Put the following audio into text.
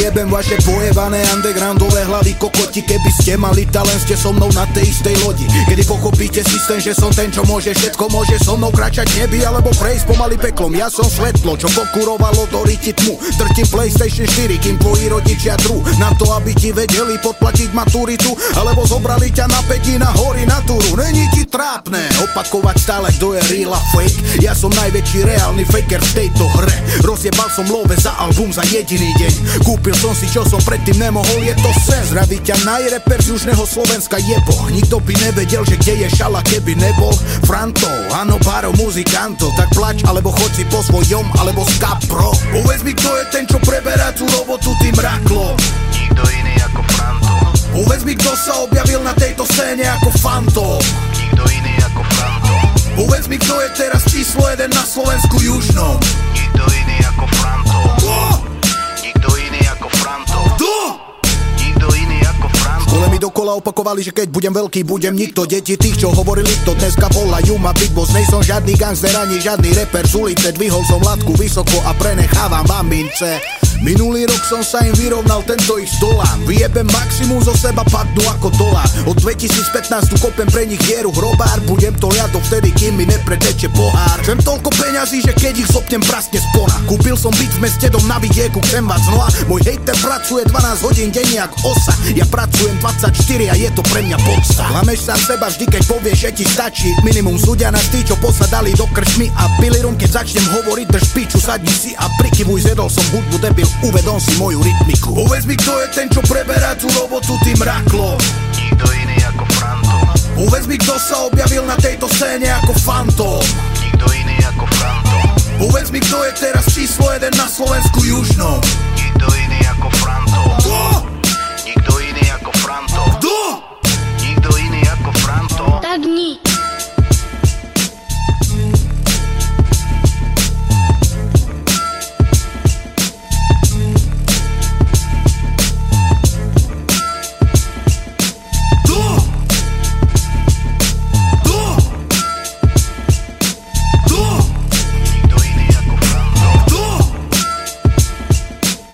Vyjebem vaše pojebané undergroundové hlavy kokoti Keby ste mali talent, ste so mnou na tej istej lodi. Kedy pochopíte systém, že som ten, čo môže všetko Môže so mnou kráčať neby, alebo prejsť pomaly peklom. Ja som svetlo, čo pokurovalo do riti tmu. Trtím PlayStation 4, kým tvoji rodičia dru. Na to, aby ti vedeli podplatiť maturitu Alebo zobrali ťa na peti na hory na túru. Není ti trápne opakovať stále, kto je real a fake. Ja som najväčší reálny faker v tejto hre. Rozjebal som love za album za jediný deň. Kúpil som si, čo som predtým nemohol, je to sen Zdraví ťa najreper z južného Slovenska jebo Nikto by nevedel, že kde je šala, keby nebol Franto, áno, pár muzikantov Tak plač, alebo choď si po svojom, alebo skapro. Povedz mi, kto je ten, čo preberá tú robotu tým raklom? Nikto iný ako Franto. Povedz mi, kto sa objavil na tejto scéne ako fantom? Nikto iný ako Franto. Povedz mi, kto je teraz číslo jeden na Slovensku južnom dokola opakovali, že keď budem veľký, budem nikto. Deti tých, čo hovorili, to dneska volajú ma Big Boss. Nej som žiadny gangster, ani žiadny reper z ulice Dvihol som latku vysoko a prenechávam vám mince Minulý rok som sa im vyrovnal tento ich stolám Vyjebem maximum zo seba padnú ako dolár. Od 2015 tu kopem pre nich dieru hrobár. Budem to ja dovtedy, kým mi nepreteče pohár. Chcem toľko peňazí, že keď ich zopnem prasne spona Kúpil som byt v meste dom na vidieku, chcem vás znova Môj hejter pracuje 12 hodín denne jak osa. Ja pracujem 24 a je to pre mňa podsta. Klameš sám seba vždy, keď povieš, že ti stačí. Minimum súdia na tí, čo posadali do krčmy A pili rum, keď začnem hovoriť, drž piču, sadni si a prikyvuj Zjedol som hudbu, debil, uvedom si moju rytmiku. Povedz mi, kto je ten, čo preberá tú robotu tým raklom Nikto iný ako Franto Povedz mi, kto sa objavil na tejto scéne ako fantom Nikto iný ako Franto Povedz mi, kto je teraz číslo jeden na Slovensku južnom